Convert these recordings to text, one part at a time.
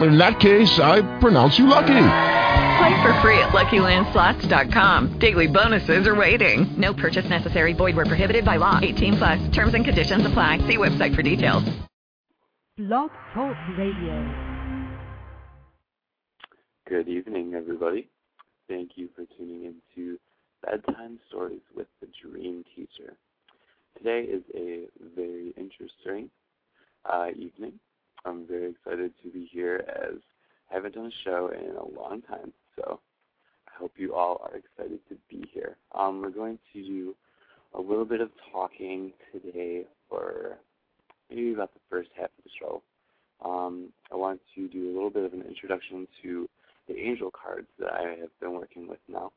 In that case, I pronounce you lucky. Play for free at LuckyLandSlots.com. Daily bonuses are waiting. No purchase necessary. Void where prohibited by law. 18 plus. Terms and conditions apply. See website for details. Blog Talk Radio. Good evening, everybody. Thank you for tuning in to Bedtime Stories with the Dream Teacher. Today is a very interesting uh, evening. I'm very excited to be here as I haven't done a show in a long time, so I hope you all are excited to be here. Um, we're going to do a little bit of talking today for maybe about the first half of the show. Um, I want to do a little bit of an introduction to the angel cards that I have been working with now.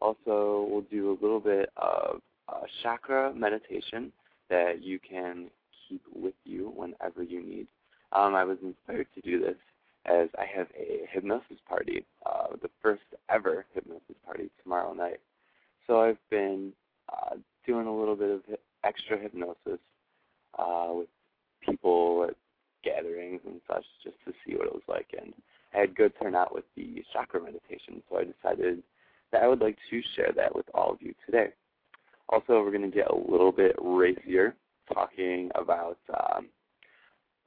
Also, we'll do a little bit of uh, chakra meditation that you can keep with you whenever you need. Um, I was inspired to do this as I have a hypnosis party, uh, the first ever hypnosis party tomorrow night. So I've been uh, doing a little bit of extra hypnosis uh, with people at gatherings and such just to see what it was like. And I had good turnout with the chakra meditation, so I decided that I would like to share that with all of you today. Also, we're going to get a little bit racier, talking about um,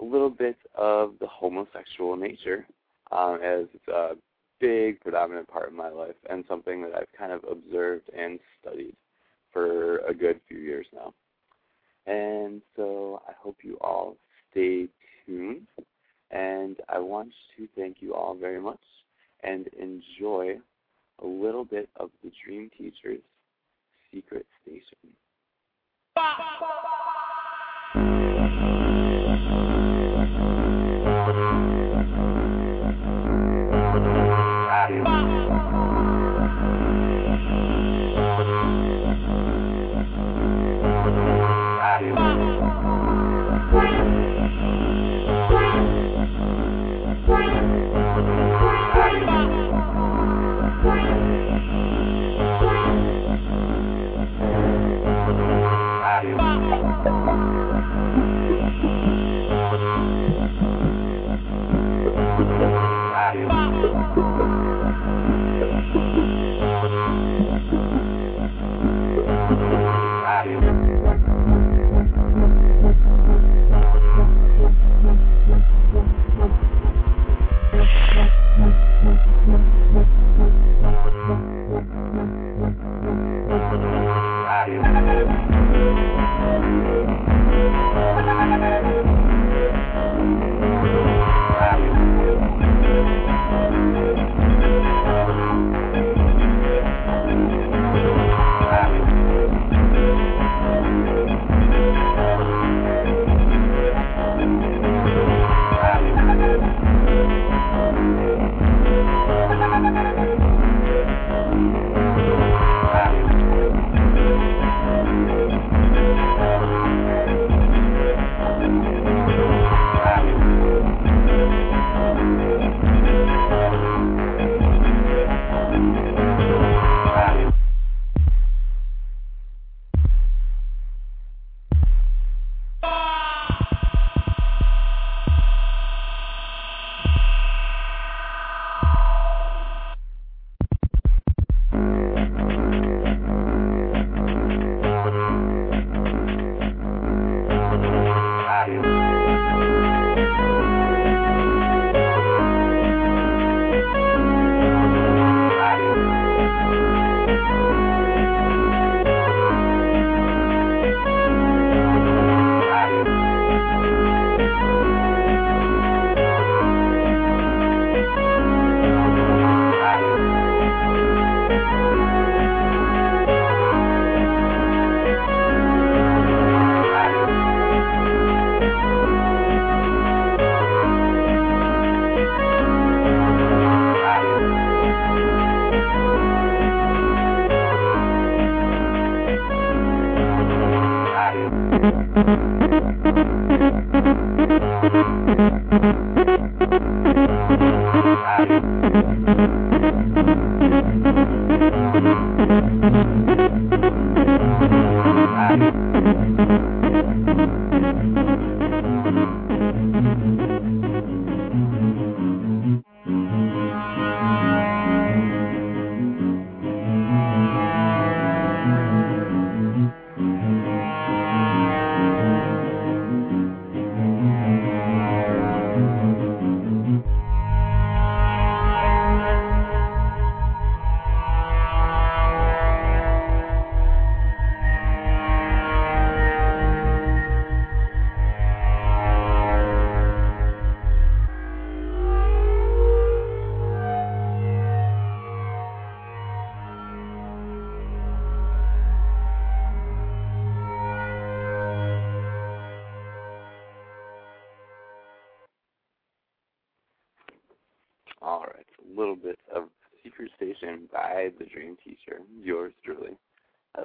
a little bit of the homosexual nature, um, as it's a big predominant part of my life and something that I've kind of observed and studied for a good few years now. And so I hope you all stay tuned. And I want to thank you all very much and enjoy a little bit of the Dream Teacher's secret station.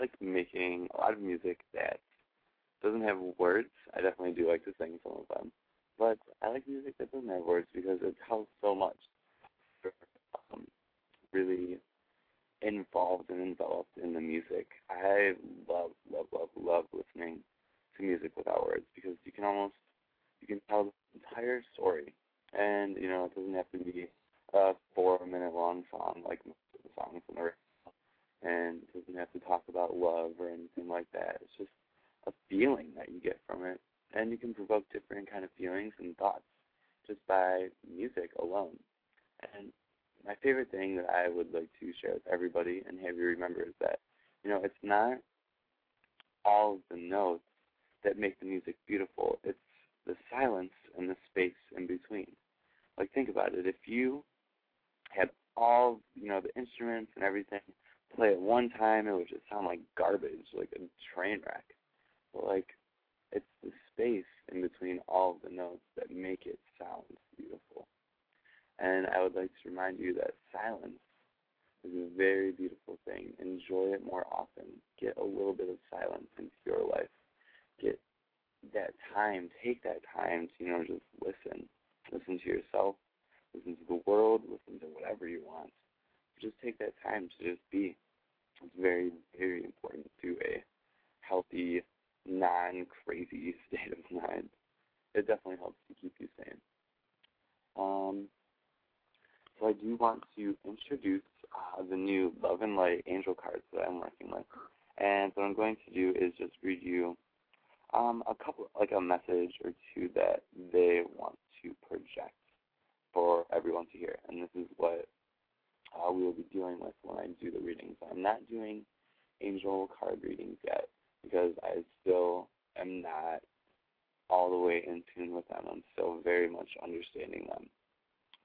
Like making a lot of music that doesn't have words. I definitely do like to sing some of them. But I like music that doesn't have words because it tells so much. Um, really involved and enveloped in the music. I love, love, love, love listening to music without words because you can almost you can tell the entire story, and you know it doesn't have to be a four-minute long song like most of the songs in the and doesn't have to talk about love or anything like that. It's just a feeling that you get from it, and you can provoke different kind of feelings and thoughts just by music alone. And my favorite thing that I would like to share with everybody and have you remember is that, you know, it's not all of the notes that make the music beautiful. It's the silence and the space in between. Like think about it. If you had all, you know, the instruments and everything play at one time, it would just sound like garbage, like a train wreck. But like it's the space in between all of the notes that make it sound beautiful. And I would like to remind you that silence is a very beautiful thing. Enjoy it more often. Get a little bit of silence into your life. Get that time, take that time to, you know, just listen. Listen to yourself, listen to the world, listen to whatever you want. Just take that time to just be. It's very, very important to a healthy, non crazy state of mind. It definitely helps to keep you sane. Um, so I do want to introduce uh, the new Love and Light angel cards that I'm working with. And what I'm going to do is just read you um, a couple, like a message or two that they want to project for everyone to hear. And this is what uh, we will be dealing with when I do the readings. I'm not doing angel card readings yet because I still am not all the way in tune with them. I'm still very much understanding them.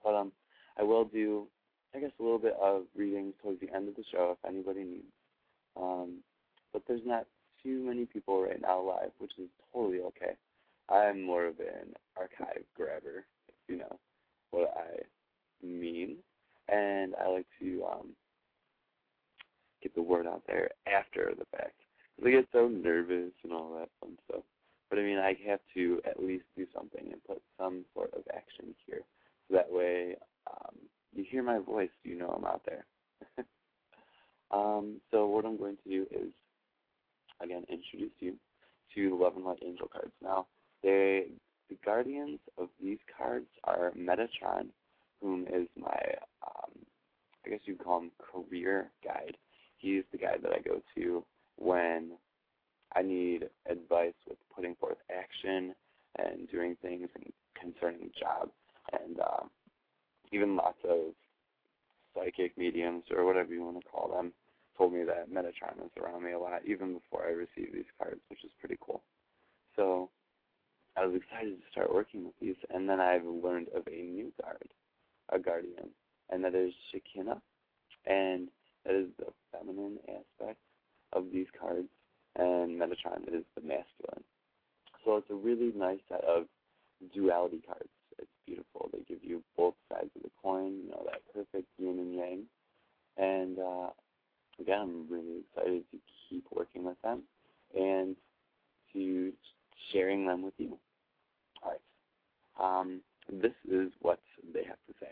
But um, I will do, I guess, a little bit of readings towards the end of the show if anybody needs. Um, but there's not too many people right now live, which is totally okay. I'm more of an archive grabber, if you know what I mean. And I like to um, get the word out there after the fact. Because I get so nervous and all that fun stuff. But I mean, I have to at least do something and put some sort of action here. So that way um, you hear my voice, you know I'm out there. um, so what I'm going to do is, again, introduce you to Love and Light Angel cards. Now, they, the guardians of these cards are Metatron, whom is my, um, I guess you'd call him career guide. He's the guy that I go to when I need advice with putting forth action and doing things and concerning jobs. And um, even lots of psychic mediums or whatever you want to call them told me that Metatron was around me a lot even before I received these cards, which is pretty cool. So I was excited to start working with these, and then I've learned of a new guard, a guardian, and that is Shekinah, and that is the feminine aspect of these cards, and Metatron is the masculine. So it's a really nice set of duality cards it's beautiful. They give you both sides of the coin, you know, that perfect yin and yang. And uh, again, I'm really excited to keep working with them and to sharing them with you. All right. Um, this is what they have to say.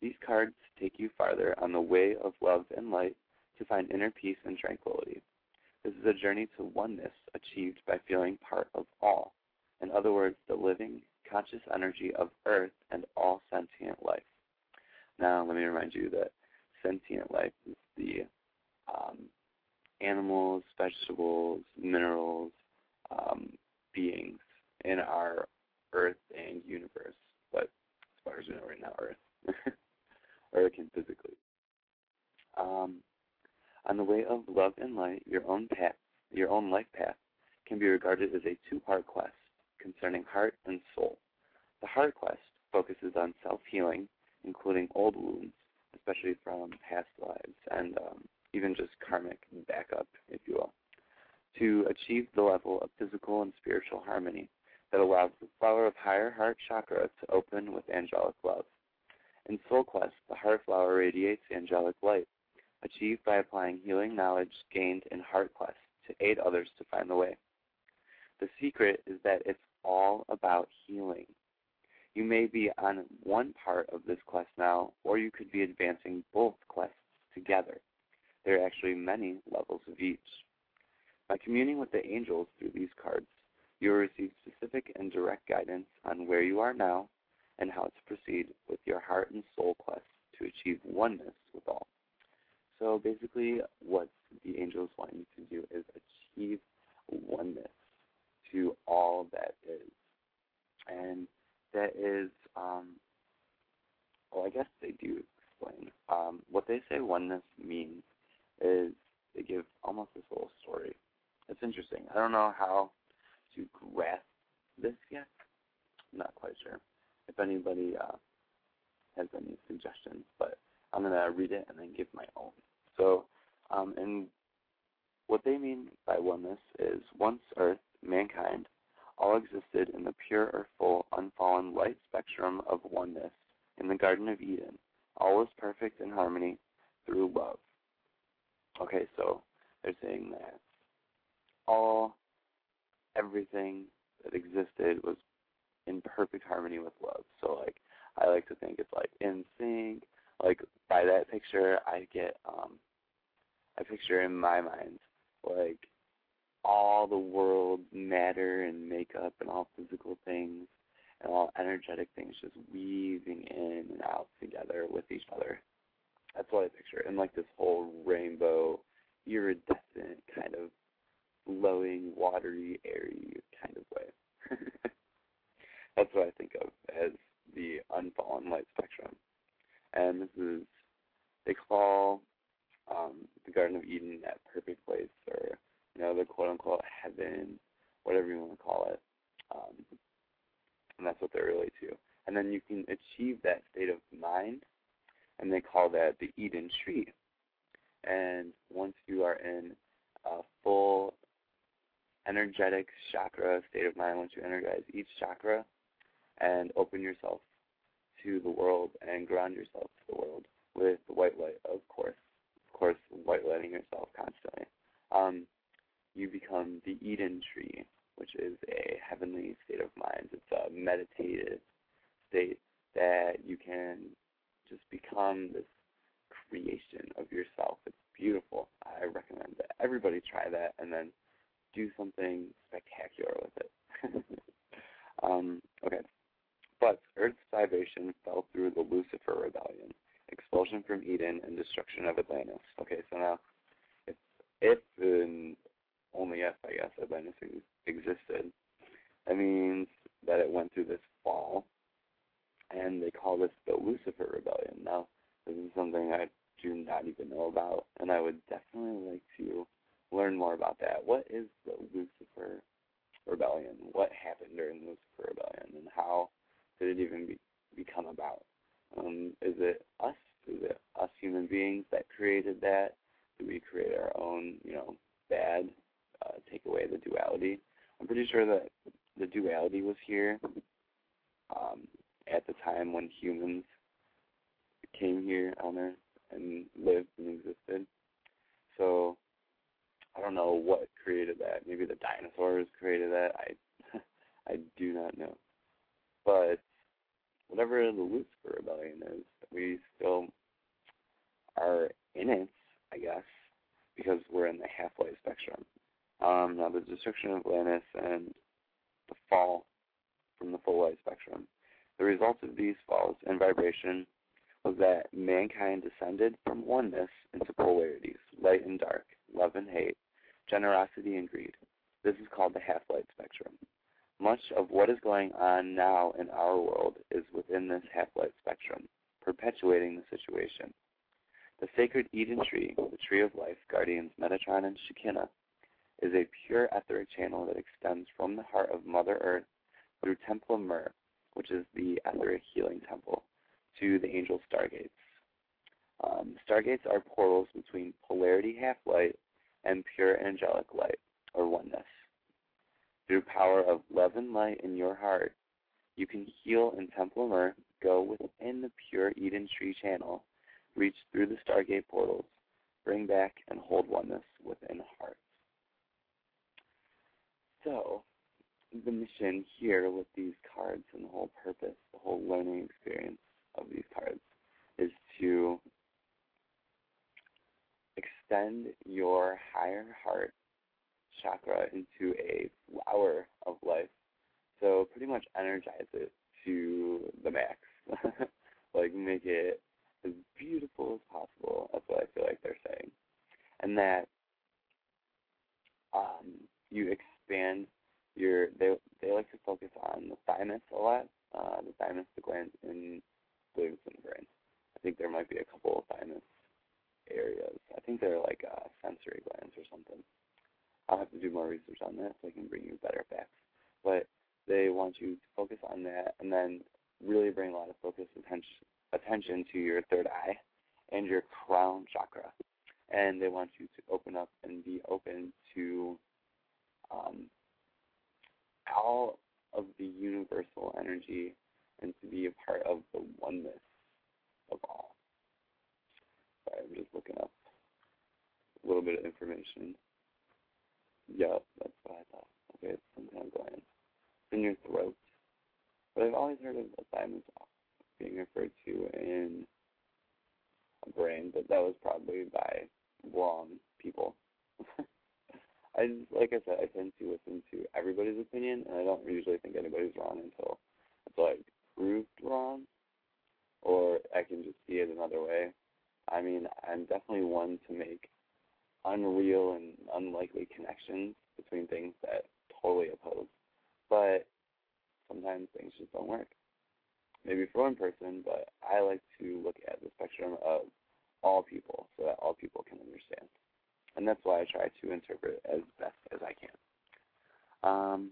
These cards take you farther on the way of love and light to find inner peace and tranquility. This is a journey to oneness achieved by feeling part of all. In other words, the living conscious energy of Earth and all sentient life. Now, let me remind you that sentient life is the um, animals, vegetables, minerals, um, beings in our Earth and universe. But as far as we know right now, Earth. Earth can physically. Um, on the way of love and light, your own path, your own life path, can be regarded as a two-part quest concerning heart and soul. The heart quest focuses on self-healing, including old wounds, especially from past lives, and um, even just karmic backup, if you will, to achieve the level of physical and spiritual harmony that allows the flower of higher heart chakra to open with angelic love. In Soul Quest, the heart flower radiates angelic light, achieved by applying healing knowledge gained in Heart Quest to aid others to find the way. The secret is that it's all about healing. You may be on one part of this quest now, or you could be advancing both quests together. There are actually many levels of each. By communing with the angels through these cards, you will receive specific and direct guidance on where you are now and how to proceed with your heart and soul quest to achieve oneness with all. So basically, what the angels want you to do is achieve oneness to all that is. And that is, um, well, I guess they do explain. Um, what they say oneness means is they give almost this little story. It's interesting. I don't know how to grasp this yet. I'm not quite sure. If anybody uh, has any suggestions, but I'm going to read it and then give my own. So, um, and what they mean by oneness is once Earth, mankind, all existed in the pure or full, unfallen light spectrum of oneness in the Garden of Eden. All was perfect in harmony through love. Okay, so they're saying that all, everything that existed was in perfect harmony with love. So, like, I like to think it's like in sync. Like by that picture, I get um, I picture in my mind like all the world matter and makeup and all physical things and all energetic things just weaving in and out together with each other. That's what I picture. And like this whole rainbow, iridescent kind of glowing, watery, airy kind of way. That's what I think of as the unfallen light spectrum. And this is they call um, the Garden of Eden that perfect place, or you know, the quote unquote heaven, whatever you want to call it. Um, and that's what they're really to. And then you can achieve that state of mind, and they call that the Eden tree. And once you are in a full energetic chakra state of mind, once you energize each chakra and open yourself to the world and ground yourself to the world with the white light, of course, of course, white lighting yourself constantly. Um, you become the Eden tree, which is a heavenly state of mind. It's a meditative state that you can just become this creation of yourself. It's beautiful. I recommend that everybody try that and then do something spectacular with it. um, okay. But Earth's salvation fell through the Lucifer rebellion, expulsion from Eden, and destruction of Atlantis. Okay, so now, if, if and only if, I guess, Atlantis existed, that means that it went through this fall, and they call this the Lucifer rebellion. Now, this is something I do not even know about, and I would definitely like to learn more about that. What is the Lucifer rebellion? What happened during the Lucifer rebellion, and how did it even be, become about? Um, is it us? Is it us human beings that created that? Do we create our own, you know, bad, uh, take away the duality? I'm pretty sure that the duality was here um, at the time when humans came here on Earth and lived and existed. So I don't know what created that. Maybe the dinosaurs created that. I I do not know. But whatever the Lucifer rebellion is, we still are in it, I guess, because we're in the half-light spectrum. Um, now, the destruction of Atlantis and the fall from the full light spectrum. The result of these falls and vibration was that mankind descended from oneness into polarities, light and dark, love and hate, generosity and greed. This is called the half-light spectrum. Much of what is going on now in our world is within this half-light spectrum, perpetuating the situation. The sacred Eden tree, the tree of life, guardians Metatron and Shekinah, is a pure etheric channel that extends from the heart of Mother Earth through Temple of which is the etheric healing temple, to the angel stargates. Um, stargates are portals between polarity half-light and pure angelic light, or oneness. Through power of love and light in your heart, You can heal in Temple of Myrrh, go within the pure Eden Tree channel, reach through the Stargate portals, bring back and hold oneness within hearts. So, the mission here with these cards and the whole purpose, the whole learning experience of these cards is to extend your higher heart chakra into a flower of life. So pretty much energize it to the max. like make it as beautiful as possible. That's what I feel like they're saying. And that um, you expand your they they like to focus on the thymus a lot. Uh, the thymus, the gland in believe in the brain. I think there might be a couple of thymus areas. I think they're like uh, sensory glands or something. I'll have to do more research on that so I can bring you better facts. But they want you to focus on that and then really bring a lot of focus attention attention to your third eye and your crown chakra. And they want you to open up and be open to um, all of the universal energy and to be a part of the oneness of all. Sorry, I'm just looking up a little bit of information. Yep, that's what I thought. Okay, it's some kind of gland. It's in your throat. But I've always heard of the thymus being referred to in a brain, but that was probably by wrong people. I like I said, I tend to listen to everybody's opinion, and I don't usually think anybody's wrong until it's like proved wrong, or I can just see it another way. I mean, I'm definitely one to make unreal and unlikely connections between things that totally oppose, but sometimes things just don't work. Maybe for one person, but I like to look at the spectrum of all people so that all people can understand. And that's why I try to interpret as best as I can. Um,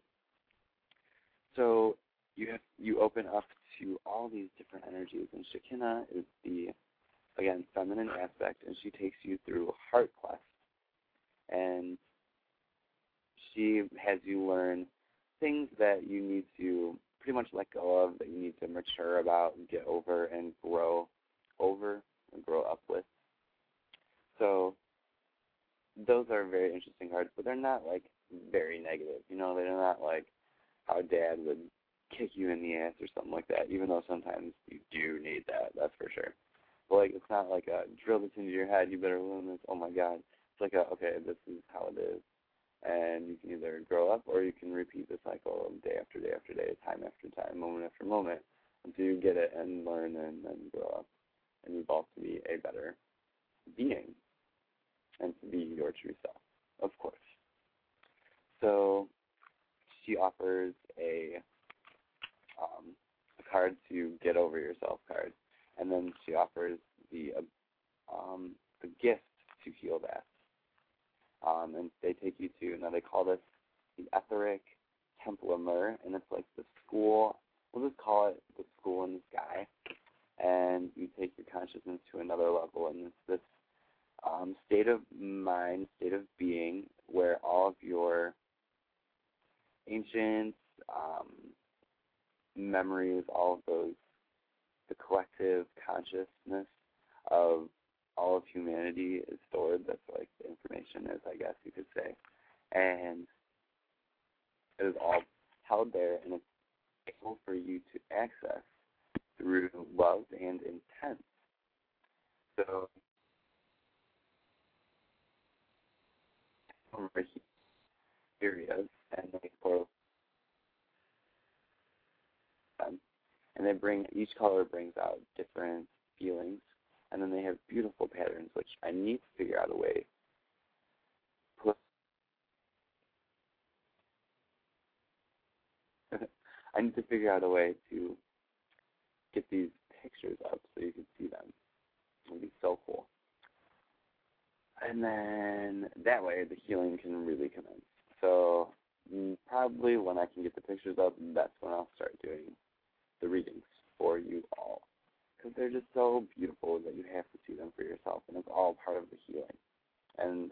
so you have you open up to all these different energies, and Shekinah is the again feminine aspect, and she takes you through heart quest, and she has you learn things that you need to pretty much let go of, that you need to mature about, and get over, and grow over, and grow up with. So those are very interesting cards, but they're not like very negative. You know, they're not like how dad would kick you in the ass or something like that, even though sometimes you do need that, that's for sure. But like it's not like a drill this into your head, you better learn this, oh my god. It's like a okay, this is how it is. And you can either grow up or you can repeat the cycle day after day after day, time after time, moment after moment, until you get it and learn and then grow up and evolve to be a better being and to be your true self, of course. So she offers a um, a card to get over yourself card, and then she offers the um, a gift to heal that. Um, and they take you to now they call this the etheric temple of myrrh, and it's like the school. We'll just call it the school in the sky, and you take your consciousness to another level, and it's this um, state of mind, state of being, where all of your ancient um, memories, all of those, the collective consciousness of all of humanity is stored. That's like the information is, I guess you could say. And it is all held there and it's able for you to access through love and intent. So areas and they them. And they bring each color brings out different feelings and then they have beautiful patterns which I need to figure out a way I need to figure out a way to get these pictures up so you can see them. It would be so cool. And then that way the healing can really commence. So mm, probably when I can get the pictures up, that's when I'll start doing the readings for you all. Because they're just so beautiful that you have to see them for yourself, and it's all part of the healing and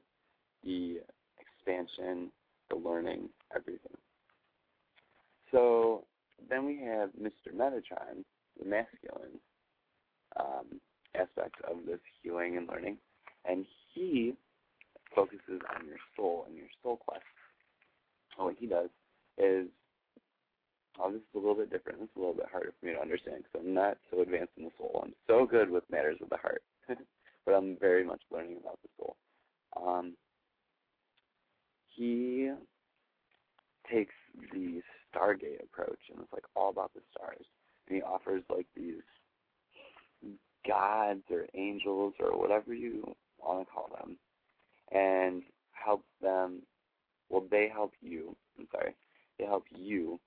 the expansion, the learning, everything. So then we have Mr. Metatron, the masculine um, aspect of this healing and learning, and he focuses on your soul and your soul quest. And what he does is, oh, this is a little bit different. This is a little bit harder for me to understand because I'm not so advanced in the soul. I'm so good with matters of the heart, but I'm very much learning about the soul. Um, he takes the Stargate approach, and it's like all about the stars. And he offers like these gods or angels or whatever you want to call them, and helps them. Well, they help you. I'm sorry. They help you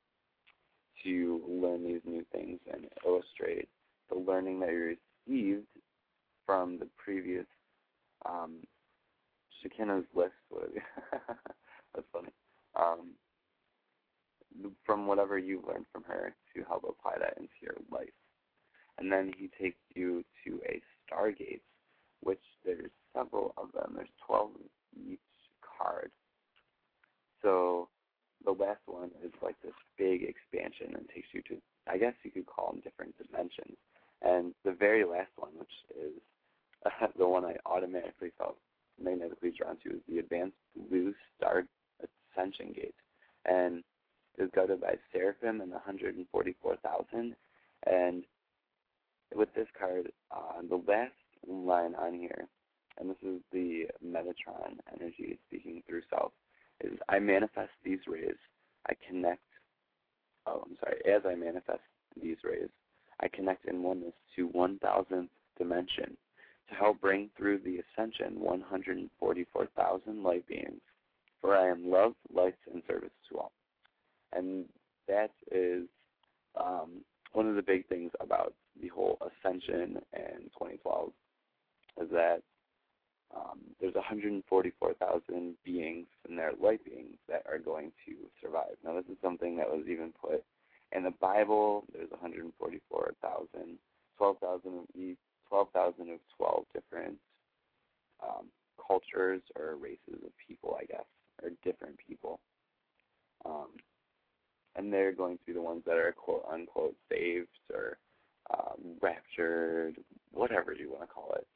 to learn these new things and illustrate the learning that you received from the previous um, Shekinah's list. That's funny. Um, from whatever you've learned from her to help apply that into your life. And then he takes you to a Stargate, which there's several of them. There's 12 each card. So the last one is like this big expansion and takes you to, I guess you could call them different dimensions. And the very last one, which is uh, the one I automatically felt magnetically drawn to, is the Advanced Blue Star Ascension Gate. And is guided by Seraphim and 144,000. And with this card, uh, the last line on here, and this is the Metatron energy speaking through self, is I manifest these rays. I connect, oh, I'm sorry, as I manifest these rays, I connect in oneness to 1,000th dimension to help bring through the ascension 144,000 light beings. For I am love, light, and service to all and that is um, one of the big things about the whole ascension in 2012 is that um, there's 144,000 beings and their light beings that are going to survive. Now, this is something that was even put in the Bible. There's 144,000, 12,000 of each, 12,000 of 12 different um, cultures or races of people, I guess, or different people. Um, and they're going to be the ones that are quote unquote saved or um, raptured, whatever you want to call it.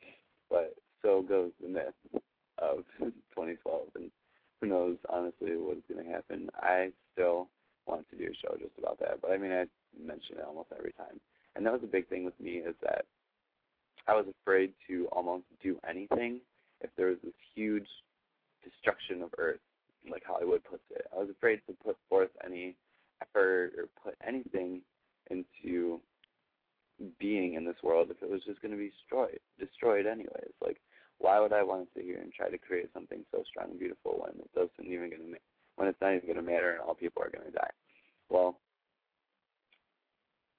But so goes the myth of 2012, and who knows honestly what's going to happen. I still want to do a show just about that, but I mean I mention it almost every time, and that was a big thing with me is that I was afraid to almost do anything if there was this huge destruction of Earth, like Hollywood puts it. I was afraid to put forth any effort or put anything into being in this world if it was just going to be destroyed destroyed anyways like why would i want to sit here and try to create something so strong and beautiful when it doesn't even to when it's not even to matter and all people are to die well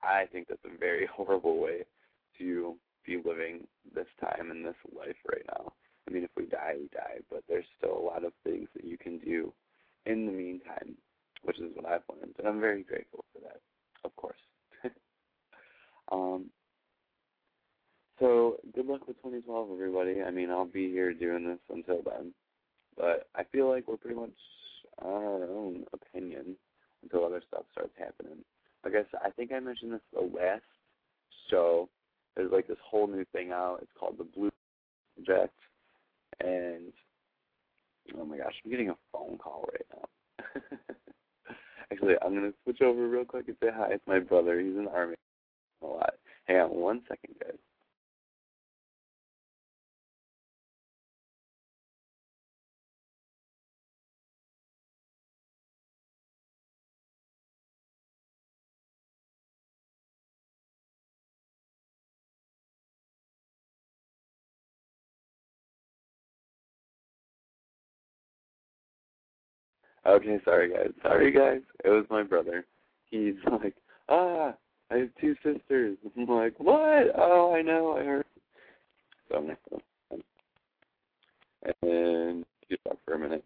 i think that's a very horrible way to be living this time and this life right now i mean if we die we die but there's still a lot of things that you can do in the meantime which is what I've learned, and I'm very grateful for that, of course. um, so good luck with 2012, everybody. I mean, I'll be here doing this until then, but I feel like we're pretty much on our own opinion until other stuff starts happening. I said, I think I mentioned this the last show. There's like this whole new thing out. It's called the Blue Project, and oh my gosh, I'm getting a phone call right now. Actually, I'm gonna switch over real quick and say hi. It's my brother. He's in the army a lot. Hang on one second, guys. Okay, sorry guys. Sorry guys. It was my brother. He's like, ah, I have two sisters. I'm like, what? Oh, I know. I heard. So I'm gonna and just talk for a minute.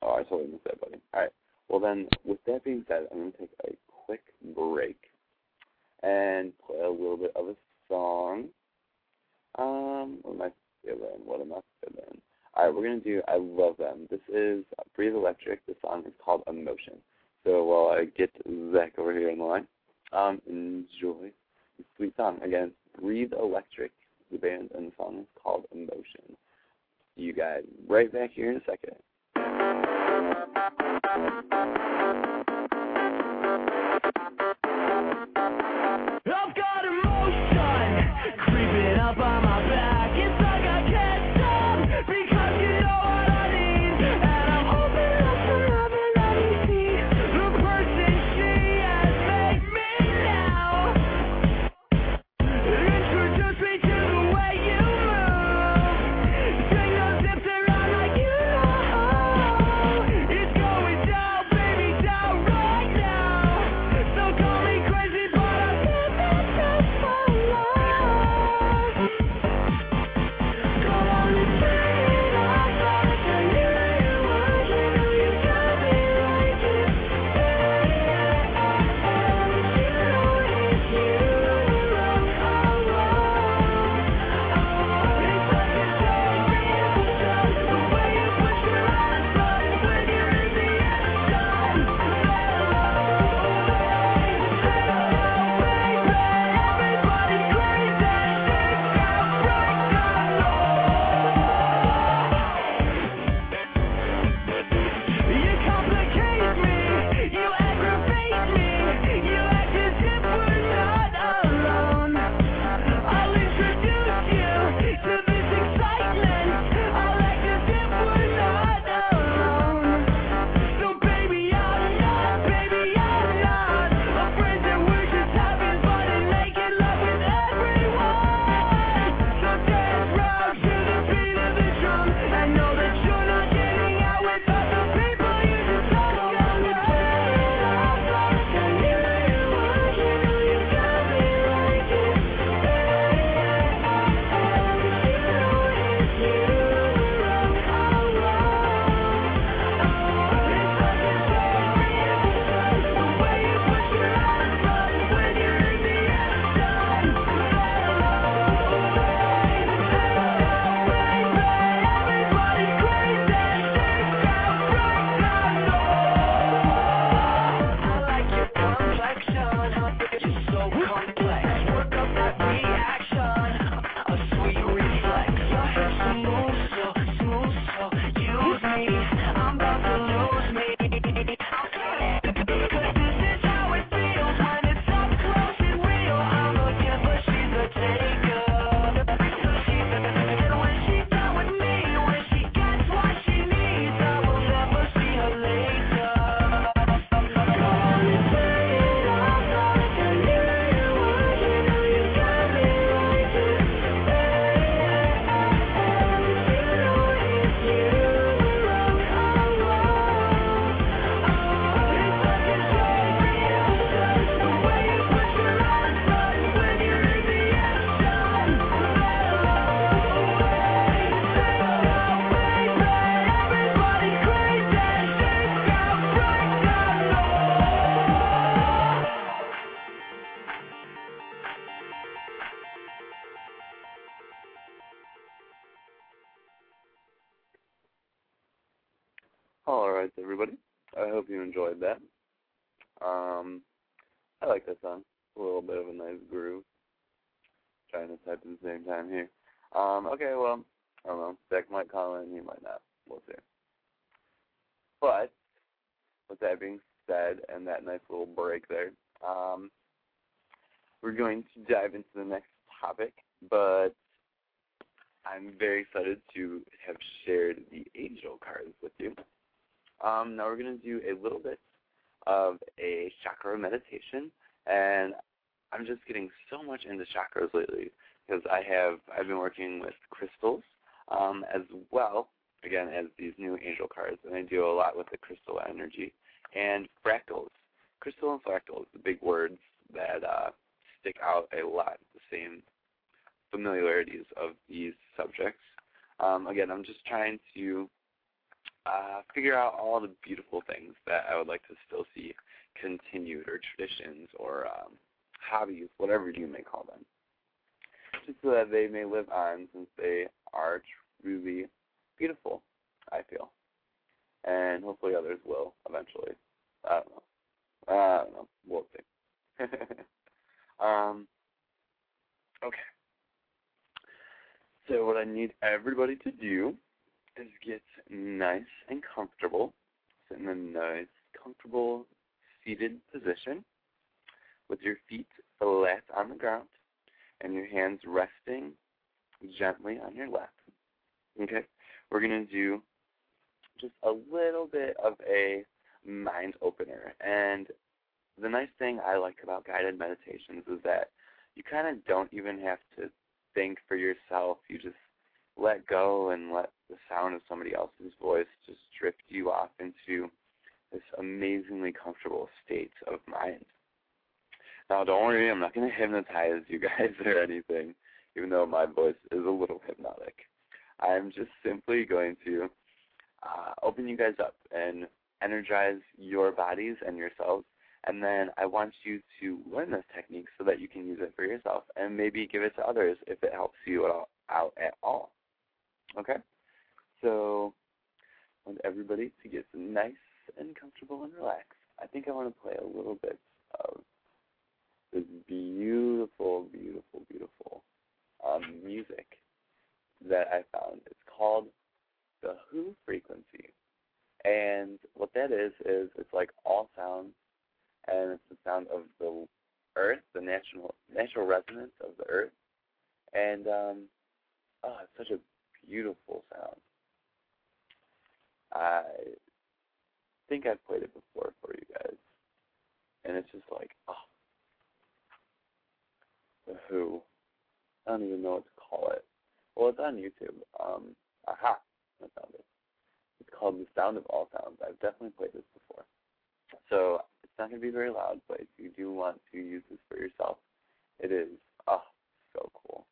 Oh, I totally missed that, buddy. All right. Well then, with that being said, I'm gonna take a quick break and play a little bit of a song. Um, what am I feeling? What am I feeling? All right, we're gonna do "I Love Them." This is Breathe Electric. The song is called "Emotion." So while I get Zach over here on the line. Um, enjoy the sweet song. Again, Breathe Electric, the band, and the song is called Emotion. You guys right back here in a second. I've got emotion creeping up on my back. Break there, um, we're going to dive into the next topic. But I'm very excited to have shared the angel cards with you. Um, now we're going to do a little bit of a chakra meditation, and I'm just getting so much into chakras lately because I have I've been working with crystals um, as well, again as these new angel cards, and I do a lot with the crystal energy and fractals. Crystal and fractals, the big words that uh, stick out a lot. The same familiarities of these subjects. Um, again, I'm just trying to uh, figure out all the beautiful things that I would like to still see continued, or traditions, or um, hobbies, whatever you may call them, just so that they may live on since they are truly beautiful, I feel. And hopefully others will eventually. I don't know. I don't know. We'll see. um, okay. So what I need everybody to do is get nice and comfortable. Sit in a nice, comfortable, seated position with your feet flat on the ground and your hands resting gently on your lap. Okay? We're going to do just a little bit of a mind opener. And the nice thing I like about guided meditations is that you kind of don't even have to think for yourself. You just let go and let the sound of somebody else's voice just drift you off into this amazingly comfortable state of mind. Now, don't worry, I'm not going to hypnotize you guys or anything, even though my voice is a little hypnotic. I'm just simply going to uh, open you guys up and energize your bodies and yourselves. And then I want you to learn this technique so that you can use it for yourself and maybe give it to others if it helps you at all, out at all. Okay? So I want everybody to get nice and comfortable and relaxed. I think I want to play a little bit of this beautiful, beautiful, beautiful um, music that I found. It's called the Who frequency. And what that is is it's like all sounds and it's the sound of the earth, the natural natural resonance of the earth. And um oh it's such a beautiful sound. I think I've played it before for you guys. And it's just like, oh the Who. I don't even know what to call it. Well it's on YouTube. Um aha, I found it. Called The Sound of All Sounds. I've definitely played this before. So it's not going to be very loud, but if you do want to use this for yourself, it is oh so cool.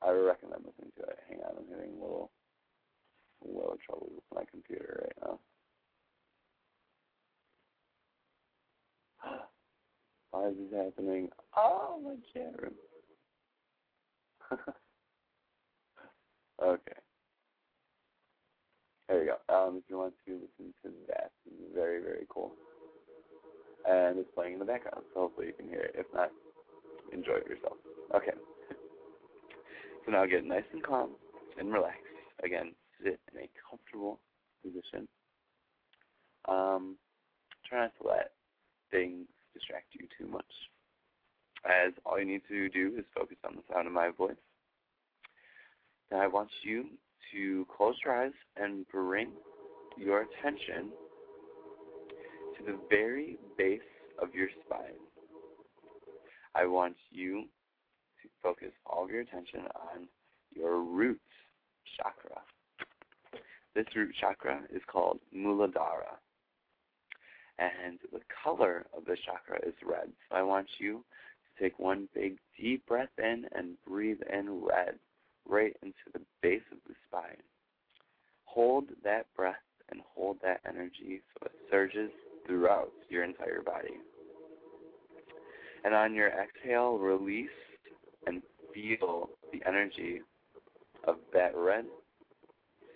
I recommend listening to it. Hang on, I'm having a little little trouble with my computer right now. Why is this happening? Oh my chat room. okay. There you go. Um, if you want to listen to that, it's very, very cool. And it's playing in the background, so hopefully you can hear it. If not, enjoy it yourself. Okay. So now get nice and calm and relaxed. Again, sit in a comfortable position. Um, try not to let things distract you too much. As all you need to do is focus on the sound of my voice. Then I want you to close your eyes and bring your attention to the very base of your spine. I want you to focus all of your attention on your root chakra. This root chakra is called Muladhara. And the color of the chakra is red. So I want you to take one big deep breath in and breathe in red right into the base of the spine. Hold that breath and hold that energy so it surges throughout your entire body. And on your exhale, release and feel the energy of that red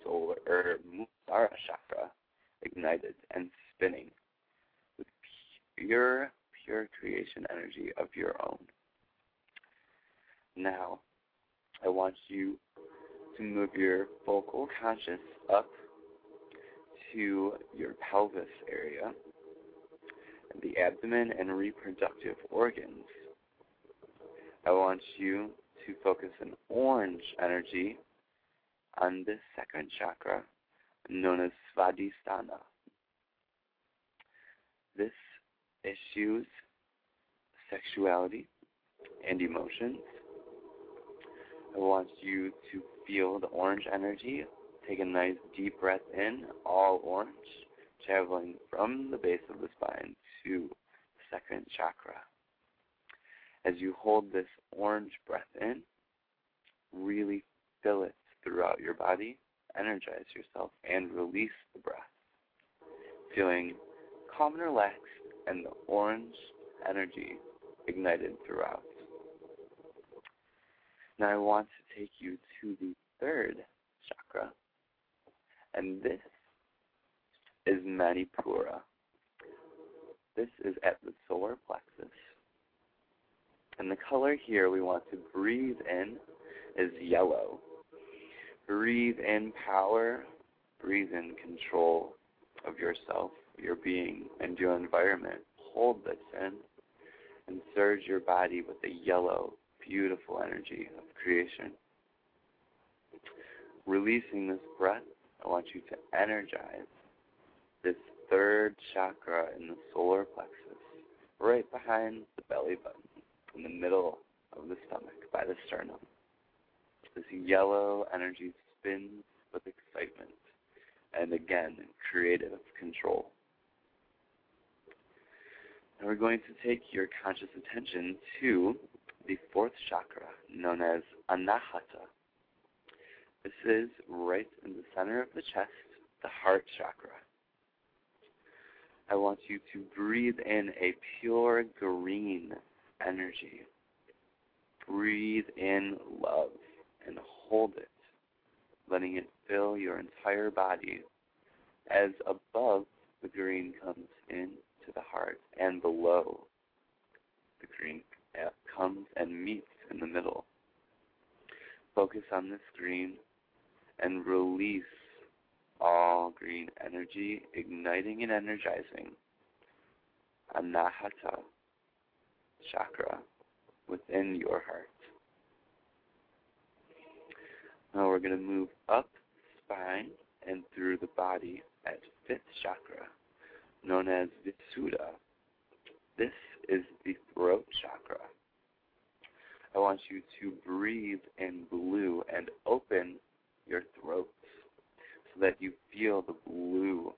solar or Muladhara chakra ignited and spinning with pure, pure creation energy of your own. Now, I want you to move your focal conscious up to your pelvis area, the abdomen and reproductive organs. I want you to focus an orange energy on this second chakra known as Svadhisthana. This issues sexuality and emotions I want you to feel the orange energy. Take a nice deep breath in, all orange, traveling from the base of the spine to the second chakra. As you hold this orange breath in, really fill it throughout your body, energize yourself, and release the breath. Feeling calm and relaxed, and the orange energy ignited throughout. Now I want to take you to the third chakra, and this is Manipura. This is at the solar plexus. And the color here we want to breathe in is yellow. Breathe in power, breathe in control of yourself, your being, and your environment. Hold this in and surge your body with the yellow, beautiful energy of creation. Releasing this breath, I want you to energize this third chakra in the solar plexus, right behind the belly button, in the middle of the stomach, by the sternum. This yellow energy spins with excitement and again, creative control. And we're going to take your conscious attention to the fourth chakra, known as Anahata. This is right in the center of the chest, the heart chakra. I want you to breathe in a pure green energy. Breathe in love and hold it, letting it fill your entire body as above the green comes in to the heart and below the green comes and meets in the middle. Focus on this green and release all green energy, igniting and energizing Anahata chakra within your heart. Now we're going to move up spine and through the body at fifth chakra, known as Visuddha. This is the throat chakra. I want you to breathe in blue and open your throat so that you feel the blue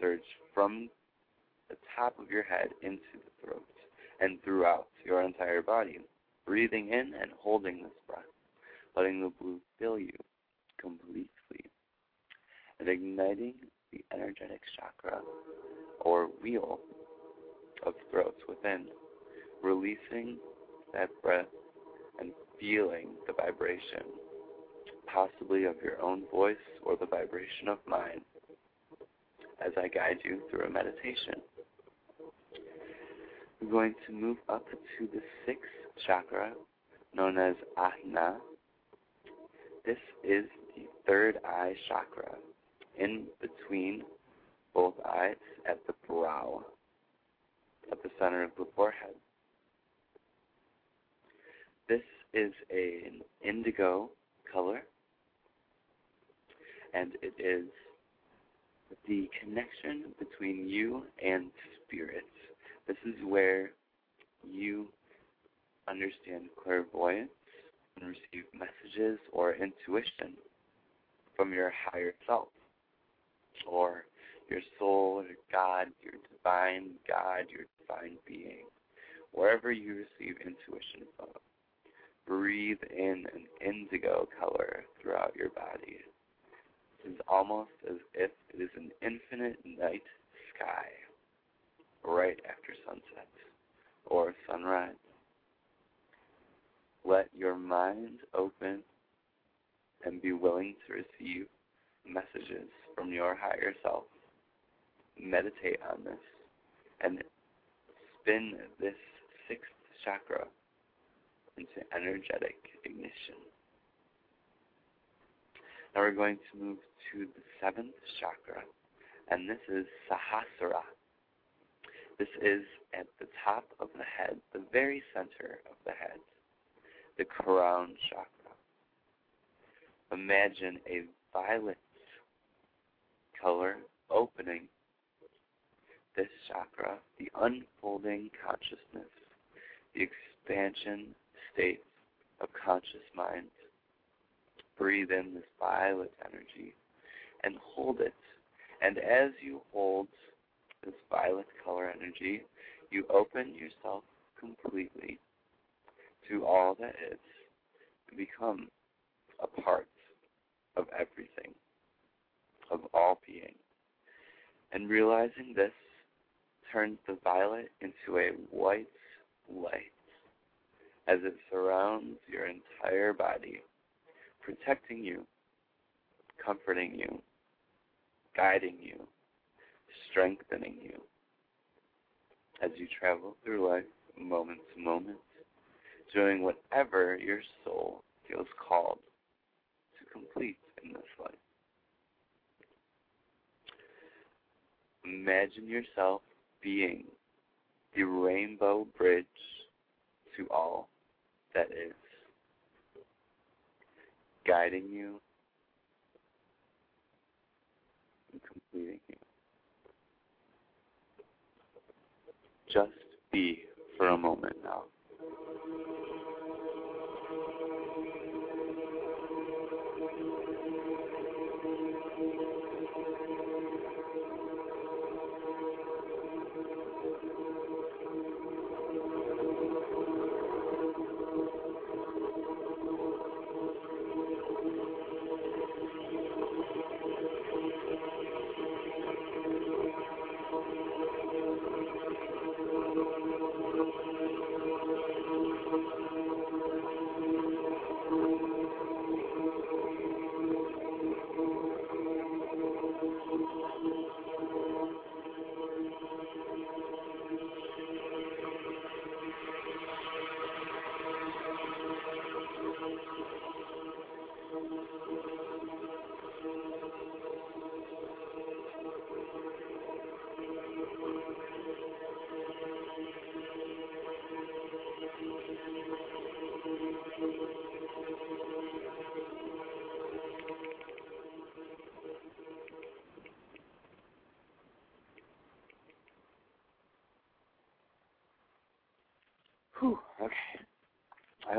surge from the top of your head into the throat and throughout your entire body. Breathing in and holding this breath, letting the blue fill you completely and igniting the energetic chakra or wheel of throats within, releasing that breath and feeling the vibration, possibly of your own voice or the vibration of mine, as I guide you through a meditation. We're going to move up to the sixth chakra, known as Ajna. This is the third eye chakra, in between both eyes at the brow, at the center of the forehead. This is an indigo color, and it is the connection between you and spirits. This is where you understand clairvoyance and receive messages or intuition from your higher self or your soul, your God, your divine God, your divine being, wherever you receive intuition from. Breathe in an indigo color throughout your body. It is almost as if it is an infinite night sky right after sunset or sunrise. Let your mind open and be willing to receive messages from your higher self. Meditate on this and spin this sixth chakra into energetic ignition. Now we're going to move to the seventh chakra, and this is Sahasrara. This is at the top of the head, the very center of the head, the crown chakra. Imagine a violet color opening this chakra, the unfolding consciousness, the expansion state of conscious mind. Breathe in this violet energy and hold it. And as you hold this violet color energy, you open yourself completely to all that is to become a part of everything of all being. And realizing this turns the violet into a white light as it surrounds your entire body, protecting you, comforting you, guiding you, strengthening you. as you travel through life, moment to moment, doing whatever your soul feels called to complete in this life. Imagine yourself being the rainbow bridge to all that is, guiding you and completing you. Just be for a moment now.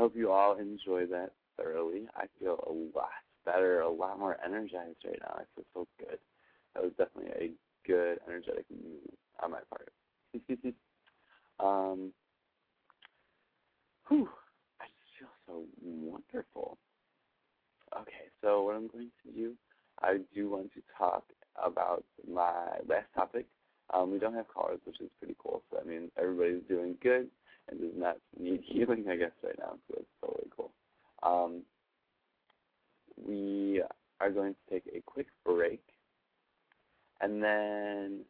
Hope you all enjoy that thoroughly. I feel a lot better, a lot more energized right now. I feel so good. That was definitely a good, energetic move on my part. um, whew, I just feel so wonderful. Okay, so what I'm going to do, I do want to talk about my last topic. Um, we don't have callers, which is pretty cool. So that means everybody's doing good and does not need healing, I guess, right now. So it's totally cool. Um, we are going to take a quick break, and then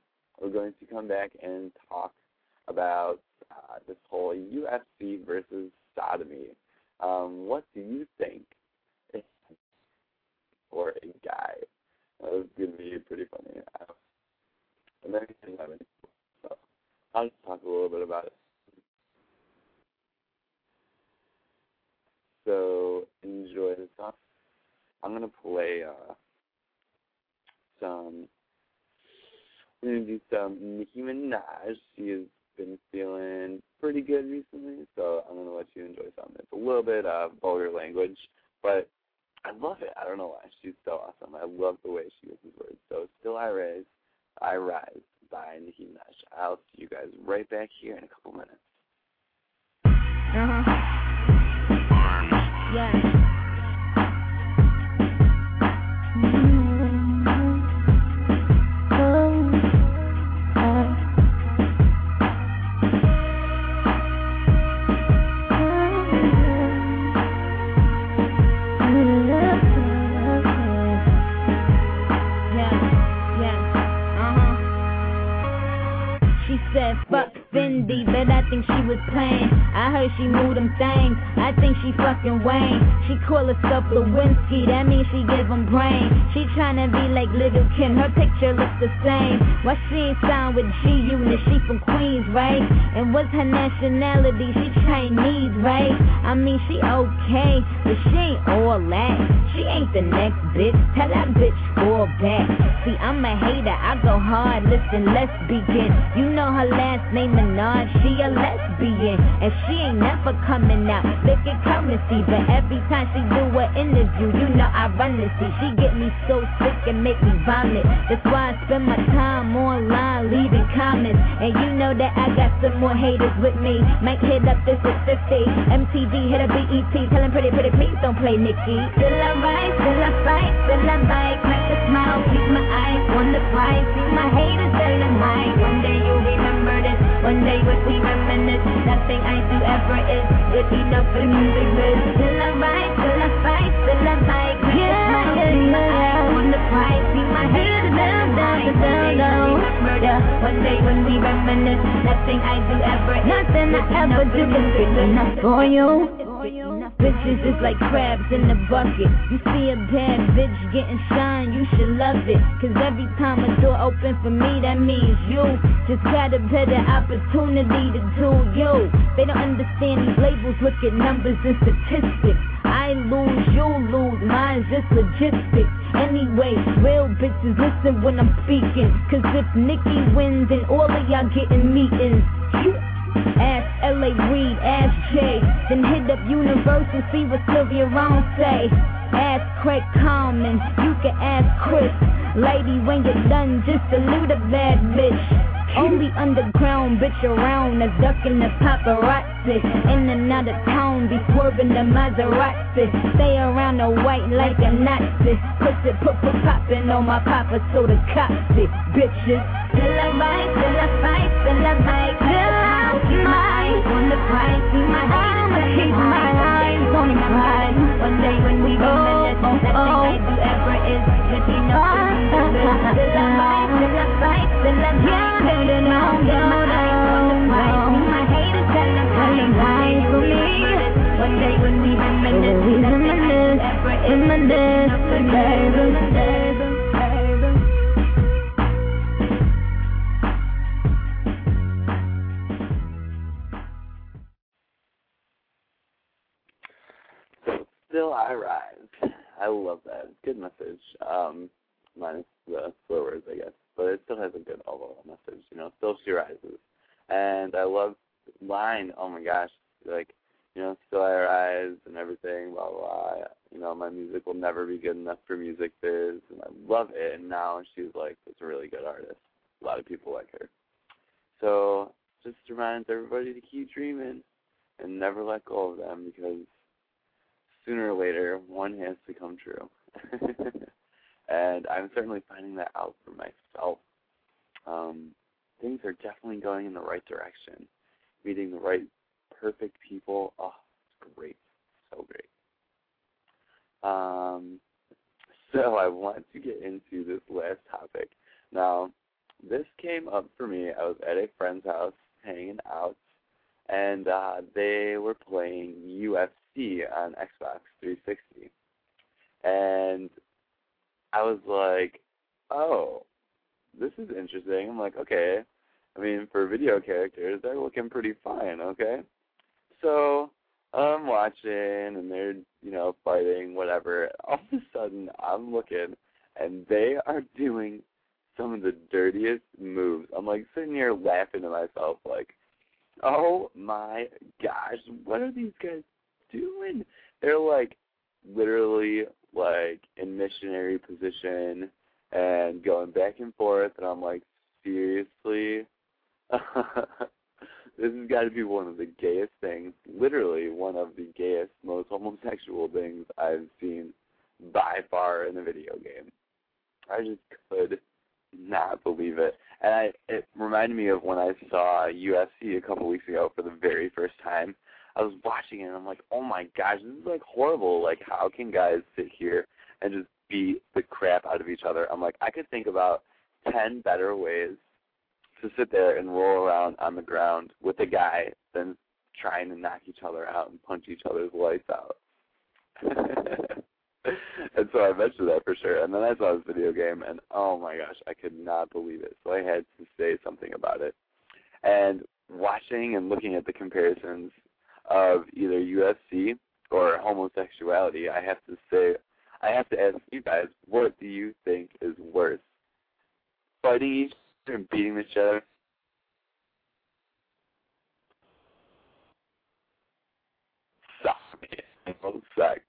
we're going to come back and talk about uh, this whole UFC versus sodomy. Um, what do you think for a guy? That was going to be pretty funny. We have any so I'll just talk a little bit about it. So enjoy the song. I'm gonna play uh, some. We're gonna do some Nicki Minaj. She has been feeling pretty good recently, so I'm gonna let you enjoy some. It's a little bit of vulgar language, but I love it. I don't know why. She's so awesome. I love the way she uses words. So still I rise, I rise by Nicki Minaj. I'll see you guys right back here in a couple minutes. Uh-huh. Yeah. Was playing. I heard she moved them things. I think she fucking Wayne. She call herself Lewinsky, that means she give him brain. She tryna be like Lil Kim, her picture looks the same. Why she ain't signed with G Unit? She from Queens, right? And what's her nationality? She Chinese, right? I mean, she okay, but she ain't all that. She ain't the next bitch. Tell that bitch fall back. See, I'm a hater. I go hard. Listen, let's begin. You know her last name Minaj. She a lesbian, and she ain't never coming out. Look at come and see, but every time she do an interview, you know I run to see. She get me so sick and make me vomit. That's why I spend my time online leaving comments. And you know that I got some more haters with me. Might hit up this at 50. MTV hit a BET, tellin' pretty pretty please don't play Nicki. Still I rise, still I fight, still I bite, crack a smile, keep my on the prize. See my haters telling mine. One day you'll remember this. One day when we reminisce, nothing I do ever is good enough for music biz. Still I rise, still I fight, still I bite, crack a smile, keep my eyes on the prize. See my haters telling mine. One day you'll remember Yeah, one day when we reminisce, nothing I do ever, nothing I ever do is good enough for you. Bitches is like crabs in the bucket. You see a bad bitch getting shine, you should love it. Cause every time a door open for me, that means you just got a better opportunity to do you. They don't understand these labels, look at numbers and statistics. I lose, you lose, mine's just logistics. Anyway, real bitches listen when I'm speaking. Cause if Nicki wins, then all of y'all getting meetings. Ask L.A. Reid, ask Jay, then hit up Universal, see what Sylvia Rhone say. Ask Craig Kallman, you can ask Chris. Lady, when you're done, just salute a bad bitch. Only underground bitch around, a ducking the paparazzi. In and of town, be swerving the Maserati. Stay around the white like a Nazi. Pussy put put popping on my papa, so the cops it. Bitches. Still I fight, still I fight, still I fight, still I fight. On the price, see my I'ma keep my eyes on. One day when we nothing I do ever is good enough. Still I fight, still I fight, still I fight. Still I get my eyes on the prize. See my haters tell them telling lies for me. One day when we reminisce, seriously? this has got to be one of the gayest things, literally one of the gayest, most homosexual things I've seen by far in a video game. I just could not believe it. And I it reminded me of when I saw UFC a couple weeks ago for the very first time. I was watching it and I'm like, oh my gosh, this is like horrible. Like how can guys sit here and just beat the crap out of each other? I'm like, I could think about ten better ways to sit there and roll around on the ground with a guy than trying to knock each other out and punch each other's lights out. and so I mentioned that for sure. And then I saw this video game, and oh my gosh, I could not believe it. So I had to say something about it. And watching and looking at the comparisons of either UFC or homosexuality, I have to say, I have to ask you guys, what do you think is worse? Fighting each and beating each other? Stop and sex.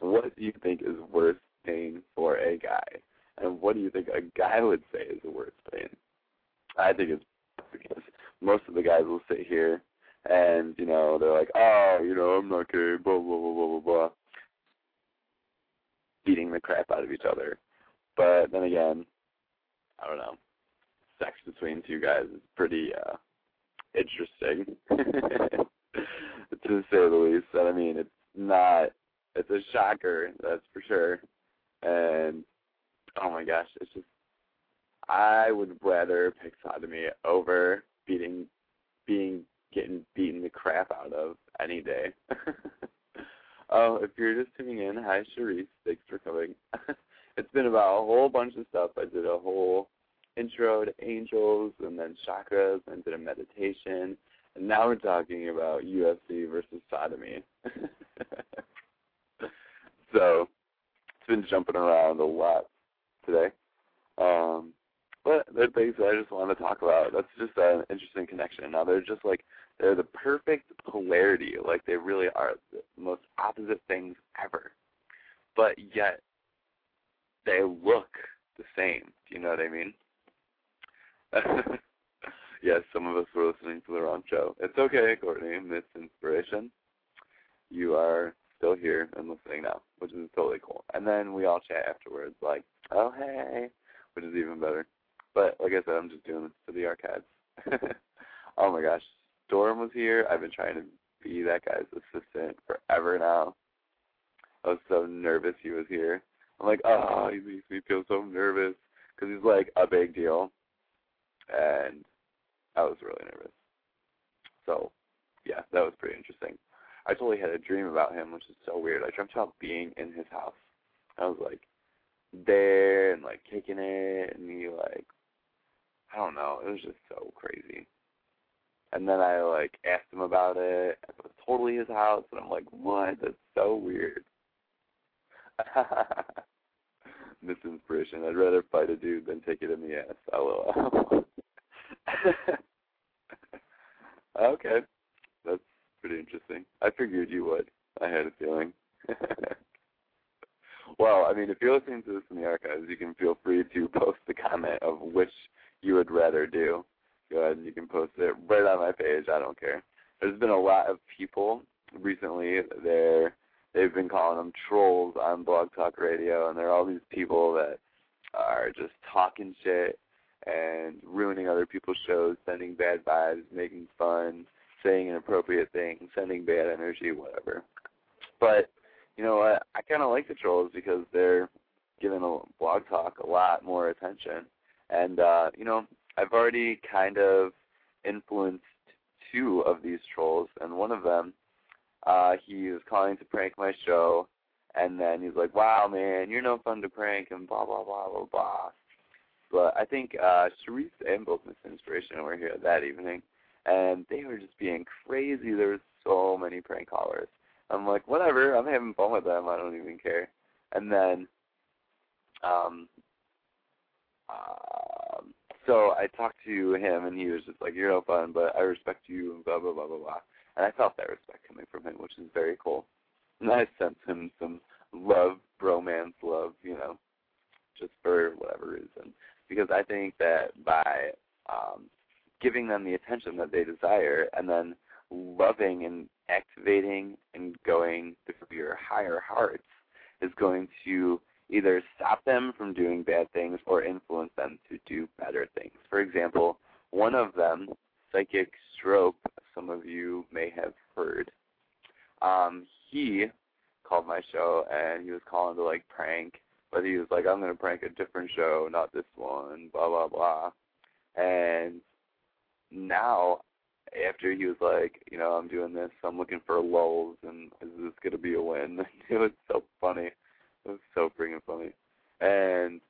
What do you think is worse pain for a guy? And what do you think a guy would say is the worst pain? I think it's because most of the guys will sit here and, you know, they're like, Oh, you know, I'm not gay, blah blah blah blah blah blah beating the crap out of each other. But then again, I don't know. Sex between two guys is pretty uh interesting. to say the least. And I mean it's not it's a shocker, that's for sure. And oh my gosh, it's just I would rather pick sodomy over beating, being getting beaten the crap out of any day. oh, if you're just tuning in, hi Sharice, thanks for coming. it's been about a whole bunch of stuff. I did a whole intro to angels and then chakras and did a meditation. And now we're talking about UFC versus sodomy. so it's been jumping around a lot today. Um, but they're things that I just want to talk about. That's just an interesting connection. Now they're just like they're the perfect polarity. Like they really are the most opposite things ever. But yet they look the same. Do you know what I mean? yes, some of us were listening to the wrong show. It's okay, Courtney, Miss Inspiration. You are still here and listening now, which is totally cool. And then we all chat afterwards, like, oh, hey, which is even better. But like I said, I'm just doing this for the archives. oh my gosh, Storm was here. I've been trying to be that guy's assistant forever now. I was so nervous he was here. I'm like, oh, he makes me feel so nervous because he's like a big deal, and I was really nervous. So, yeah, that was pretty interesting. I totally had a dream about him, which is so weird. I dreamt about being in his house. I was like there and like kicking it, and he like, I don't know, it was just so crazy. And then I like asked him about it. It was totally his house, and I'm like, what? That's so weird. Miss Inspiration. I'd rather fight a dude than take it in the ass. LOL. okay, that's pretty interesting. I figured you would. I had a feeling. well, I mean, if you're listening to this in the archives, you can feel free to post the comment of which you would rather do. Go ahead and you can post it right on my page. I don't care. There's been a lot of people recently. They're they've been calling them trolls on Blog Talk Radio, and they're all these people that are just talking shit and ruining other people's shows, sending bad vibes, making fun, saying inappropriate things, sending bad energy, whatever. But you know what? I kind of like the trolls because they're giving a blog talk a lot more attention, and uh, you know I've already kind of influenced two of these trolls, and one of them uh, he was calling to prank my show, and then he's like, "Wow, man, you're no fun to prank," and blah blah blah blah blah. But I think uh, Sharice and both Miss Inspiration were here that evening, and they were just being crazy. There were so many prank callers. I'm like, whatever, I'm having fun with them. I don't even care. And then, um, uh, so I talked to him, and he was just like, "You're no fun, but I respect you," and blah blah blah blah blah. And I felt that respect coming from him, which is very cool. And I sent him some love, bromance love, you know, just for whatever reason. Because I think that by um, giving them the attention that they desire and then loving and activating and going through your higher hearts is going to either stop them from doing bad things or influence them to do better things. For example, one of them, Psychic Stroke, some of you may have heard, um, he called my show and he was calling to like prank, but he was like, I'm gonna prank a different show, not this one, blah blah blah. And now after he was like, you know, I'm doing this, I'm looking for lulls, and is this gonna be a win? it was so funny. It was so freaking funny, and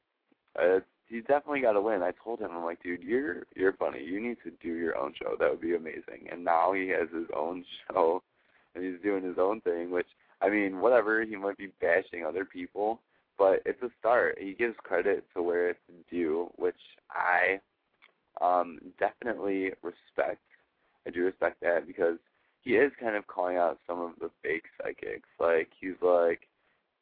uh, he definitely got a win. I told him, I'm like, dude, you're you're funny. You need to do your own show. That would be amazing. And now he has his own show, and he's doing his own thing. Which I mean, whatever. He might be bashing other people, but it's a start. He gives credit to where it's due, which I um definitely respect. I do respect that because he is kind of calling out some of the fake psychics. Like he's like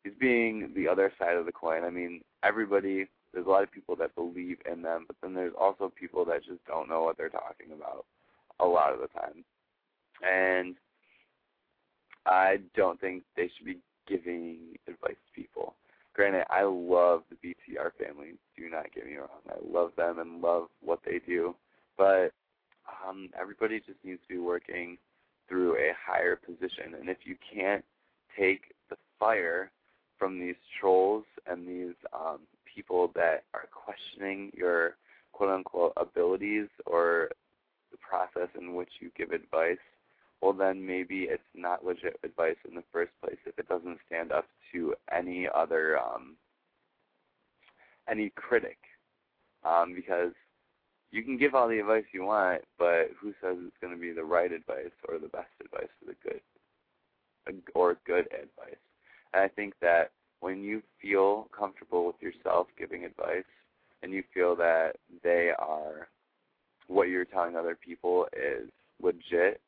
he's being the other side of the coin. I mean, everybody there's a lot of people that believe in them, but then there's also people that just don't know what they're talking about a lot of the time. And I don't think they should be giving advice to people. Granted, I love the BTR family. Do not get me wrong. I love them and love what they do. But um, everybody just needs to be working through a higher position. And if you can't take the fire from these trolls and these um, people that are questioning your quote unquote abilities or the process in which you give advice, well then maybe it's not legit advice in the first place if it doesn't stand up to any other um any critic. Um, because you can give all the advice you want, but who says it's going to be the right advice or the best advice or the good or good advice? And I think that when you feel comfortable with yourself giving advice and you feel that they are what you're telling other people is legit,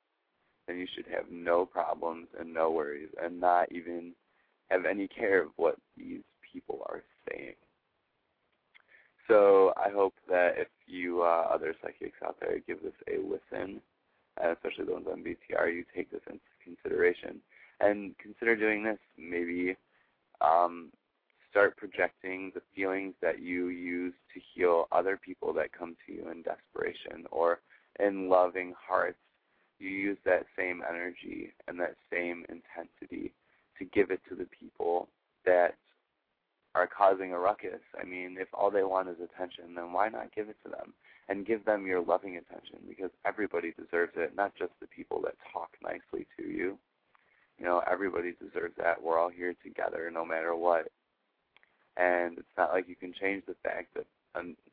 then you should have no problems and no worries and not even have any care of what these people are saying. So I hope that if you uh, other psychics out there give this a listen, and especially the ones on BTR, you take this into consideration and consider doing this. Maybe um, start projecting the feelings that you use to heal other people that come to you in desperation or in loving hearts. You use that same energy and that same intensity to give it to the people that are causing a ruckus. I mean, if all they want is attention, then why not give it to them? And give them your loving attention because everybody deserves it, not just the people that talk nicely to you. You know, everybody deserves that. We're all here together no matter what. And it's not like you can change the fact that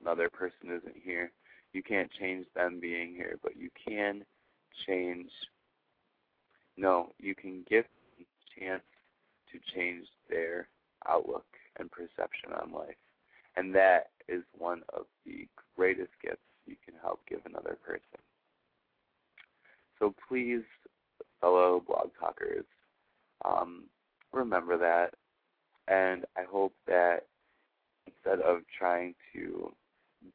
another person isn't here. You can't change them being here, but you can change. No, you can give them a chance to change their outlook and perception on life. And that is one of the greatest gifts you can help give another person. So please, fellow blog talkers, um, remember that. And I hope that instead of trying to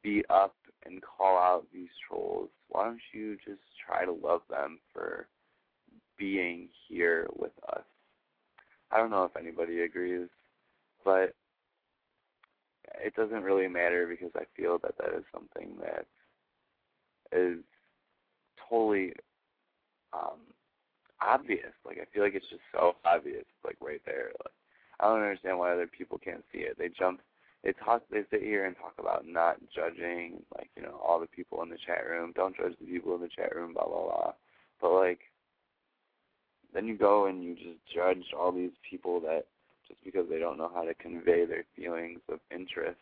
beat up and call out these trolls, why don't you just try to love them for being here with us? I don't know if anybody agrees, but it doesn't really matter because I feel that that is something that is totally um obvious. Like I feel like it's just so obvious, like right there. Like I don't understand why other people can't see it. They jump they talk they sit here and talk about not judging like, you know, all the people in the chat room. Don't judge the people in the chat room, blah blah blah. But like then you go and you just judge all these people that just because they don't know how to convey their feelings of interest,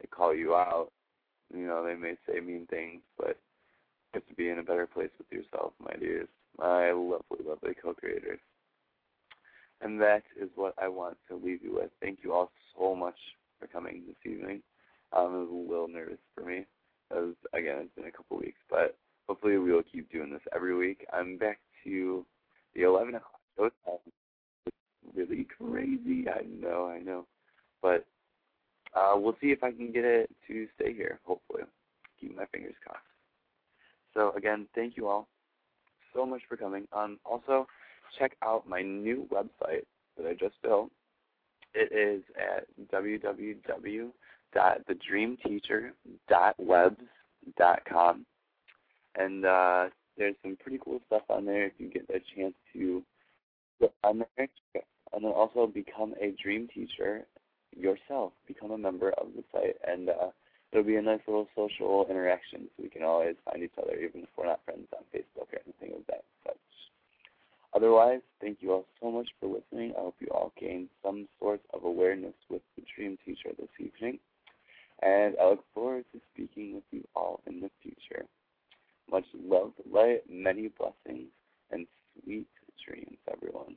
they call you out. You know, they may say mean things, but you have to be in a better place with yourself, my dears, my lovely, lovely co-creators. And that is what I want to leave you with. Thank you all so much for coming this evening. Um, it was a little nervous for me. Was, again, it's been a couple weeks, but hopefully we will keep doing this every week. I'm back to the 11 o'clock show time really crazy. I know, I know. But uh, we'll see if I can get it to stay here, hopefully. Keep my fingers crossed. So, again, thank you all so much for coming. Um, also, check out my new website that I just built. It is at www.thedreamteacher.webs.com. And uh, there's some pretty cool stuff on there if you get a chance to get on there and then also become a dream teacher yourself. Become a member of the site, and uh, it'll be a nice little social interaction, so we can always find each other, even if we're not friends on Facebook or anything of that such. Otherwise, thank you all so much for listening. I hope you all gained some sort of awareness with the Dream Teacher this evening, and I look forward to speaking with you all in the future. Much love, light, many blessings, and sweet dreams, everyone.